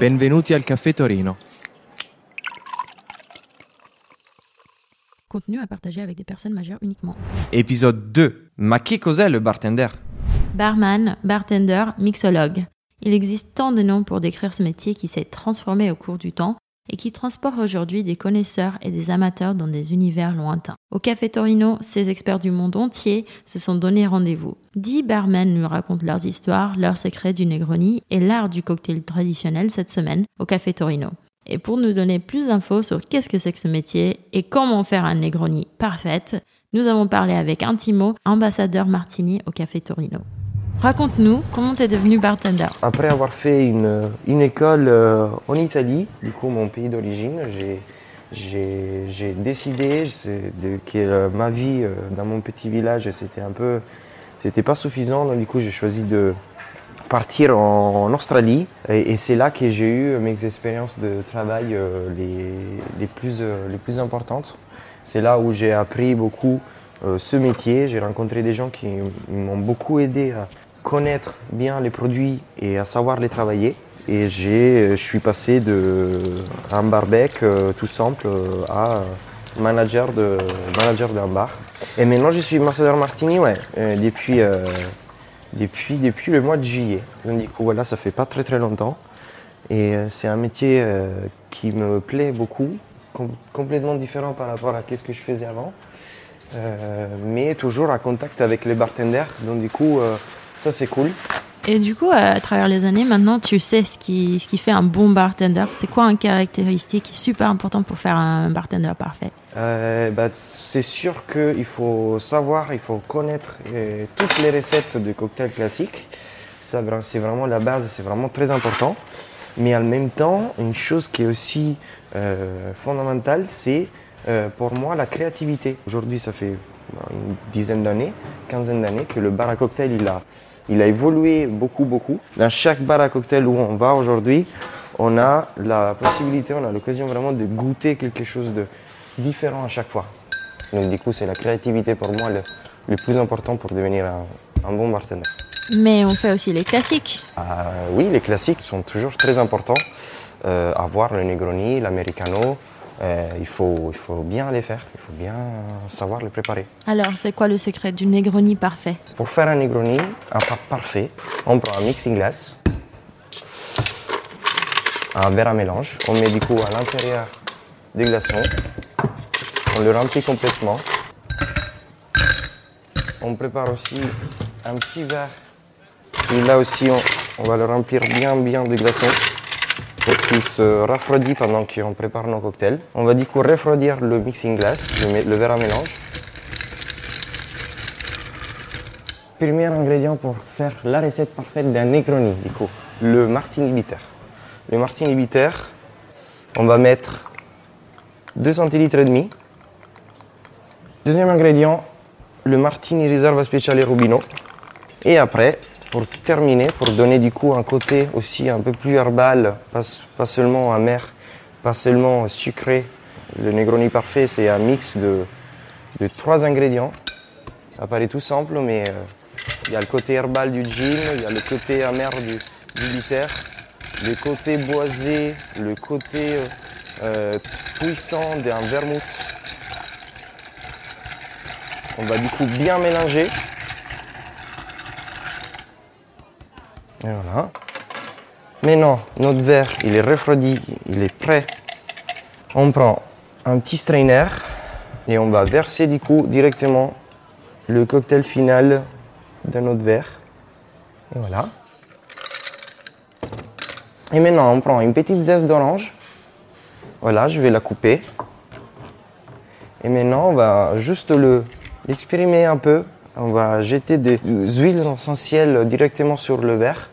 Benvenuti al Caffè Torino. Contenu à partager avec des personnes majeures uniquement. Épisode 2. Ma che cos'è le bartender? Barman, bartender, mixologue. Il existe tant de noms pour décrire ce métier qui s'est transformé au cours du temps et qui transporte aujourd'hui des connaisseurs et des amateurs dans des univers lointains. Au Café Torino, ces experts du monde entier se sont donné rendez-vous. Dix barmen nous racontent leurs histoires, leurs secrets du Negroni et l'art du cocktail traditionnel cette semaine au Café Torino. Et pour nous donner plus d'infos sur qu'est-ce que c'est que ce métier et comment faire un Negroni parfaite, nous avons parlé avec Intimo, ambassadeur Martini au Café Torino. Raconte-nous comment tu es devenu bartender. Après avoir fait une, une école euh, en Italie, du coup mon pays d'origine, j'ai- décidé de, que euh, ma vie euh, dans mon petit village, c'était un peu, c'était pas suffisant. Donc du coup j'ai choisi de partir en, Australie et, c'est là que j'ai eu mes expériences de travail les, les, plus, les plus importantes. C'est là où j'ai appris beaucoup ce métier. J'ai rencontré des gens qui m'ont beaucoup aidé connaître bien les produits et à savoir les travailler. Et j'ai, je suis passé de un barbec euh, tout simple euh, à manager de manager d'un bar. Et maintenant je suis ambassadeur Martini ouais, euh, depuis, euh, depuis, depuis le mois de juillet. Donc du coup voilà, ça fait pas très très longtemps. Et euh, c'est un métier euh, qui me plaît beaucoup, com- complètement différent par rapport à ce que je faisais avant. Euh, mais toujours en contact avec les bartenders. Donc du coup, euh, ça c'est cool. Et du coup, à travers les années, maintenant, tu sais ce qui, ce qui fait un bon bartender. C'est quoi une caractéristique super importante pour faire un bartender parfait? Euh, bah, c'est sûr qu'il faut savoir, il faut connaître euh, toutes les recettes de cocktails classiques. Ça, c'est vraiment la base, c'est vraiment très important. Mais en même temps, une chose qui est aussi euh, fondamentale, c'est pour moi la créativité. Aujourd'hui, ça fait bah, une dizaine d'années, quinzaine d'années que le bar à cocktail il a, il a évolué beaucoup, beaucoup. Dans chaque bar à cocktail où on va aujourd'hui, on a la possibilité, on a l'occasion vraiment de goûter quelque chose de différent à chaque fois. Donc du coup, c'est la créativité pour moi le, le plus important pour devenir un, un bon bartender. Mais on fait aussi les classiques. Ah, oui, les classiques sont toujours très importants. Euh, avoir le Negroni, l'Americano, euh, il, faut, il faut bien les faire, il faut bien savoir les préparer. Alors, c'est quoi le secret du Negroni parfait? Pour faire un Negroni, un plat parfait, on prend un mixing glass, un verre à mélange, on met du coup à l'intérieur des glaçons, on le remplit complètement. On prépare aussi un petit verre et là aussi on, on va le remplir bien bien de glaçons qu'il se refroidisse pendant qu'on prépare nos cocktails. On va du coup refroidir le mixing glass, le, verre à mélange. Premier ingrédient pour faire la recette parfaite d'un Negroni, du coup, le martini bitter. Le martini bitter, on va mettre 2 centilitres et demi. Deuxième ingrédient, le martini riserva speciale Rubino. Et après, pour terminer, pour donner du coup un côté aussi un peu plus herbal, pas, seulement amer, pas seulement sucré. Le Negroni parfait, c'est un mix de, de trois ingrédients. Ça paraît tout simple, mais euh, il y a le côté herbal du gin, il y a le côté amer du, du bitter, le côté boisé, le côté euh, euh, puissant d'un vermouth. On va du coup bien mélanger. Et voilà. Maintenant, notre verre, il est refroidi, il est prêt. On prend un petit strainer et on va verser du coup directement le cocktail final de notre verre. Et voilà. Et maintenant, on prend une petite zeste d'orange. Voilà, je vais la couper. Et maintenant, on va juste le, l'exprimer un peu. On va jeter des huiles essentielles directement sur le verre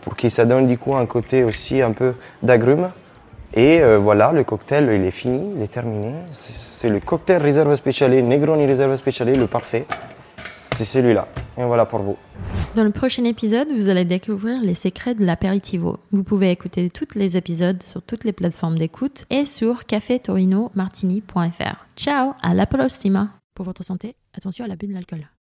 pour que ça donne du coup un côté aussi un peu d'agrumes. Et euh, voilà, le cocktail, il est fini, il est terminé. C'est, le cocktail Reserva Speciale, Negroni Reserva Speciale, le parfait. C'est celui-là. Et voilà pour vous. Dans le prochain épisode, vous allez découvrir les secrets de l'apéritivo. Vous pouvez écouter tous les épisodes sur toutes les plateformes d'écoute et sur cafetorinomartini.fr. Ciao, à la prossima. Pour votre santé, attention à l'abus de l'alcool.